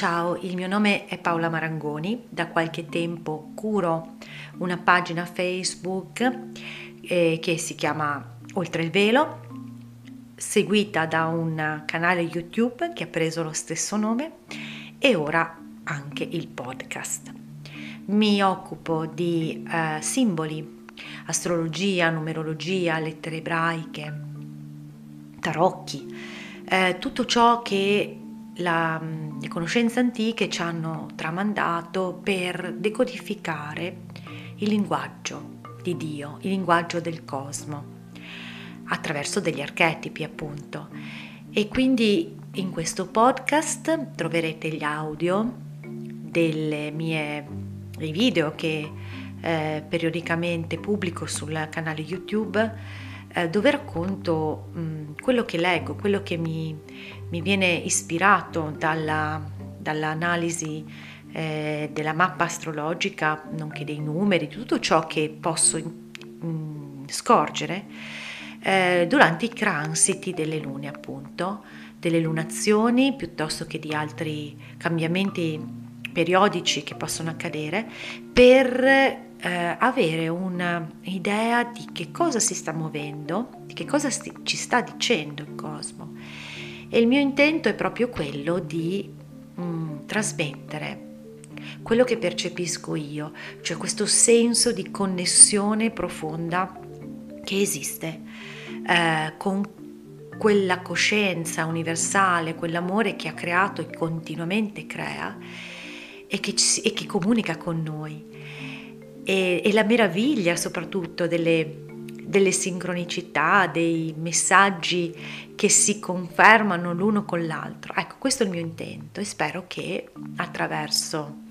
Ciao, il mio nome è Paola Marangoni, da qualche tempo curo una pagina Facebook eh, che si chiama Oltre il velo, seguita da un canale YouTube che ha preso lo stesso nome e ora anche il podcast. Mi occupo di eh, simboli, astrologia, numerologia, lettere ebraiche, tarocchi, eh, tutto ciò che la, le conoscenze antiche ci hanno tramandato per decodificare il linguaggio di Dio, il linguaggio del cosmo, attraverso degli archetipi appunto. E quindi in questo podcast troverete gli audio delle mie, dei video che eh, periodicamente pubblico sul canale YouTube eh, dove racconto mh, quello che leggo, quello che mi, mi viene ispirato dalla, dall'analisi eh, della mappa astrologica, nonché dei numeri, tutto ciò che posso mh, scorgere eh, durante i transiti delle lune, appunto, delle lunazioni piuttosto che di altri cambiamenti periodici che possono accadere per eh, avere un'idea di che cosa si sta muovendo, di che cosa sti- ci sta dicendo il cosmo. E il mio intento è proprio quello di mm, trasmettere quello che percepisco io, cioè questo senso di connessione profonda che esiste eh, con quella coscienza universale, quell'amore che ha creato e continuamente crea e che, ci, e che comunica con noi e, e la meraviglia soprattutto delle, delle sincronicità, dei messaggi che si confermano l'uno con l'altro. Ecco, questo è il mio intento e spero che attraverso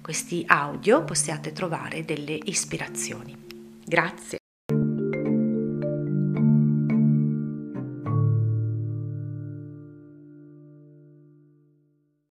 questi audio possiate trovare delle ispirazioni. Grazie.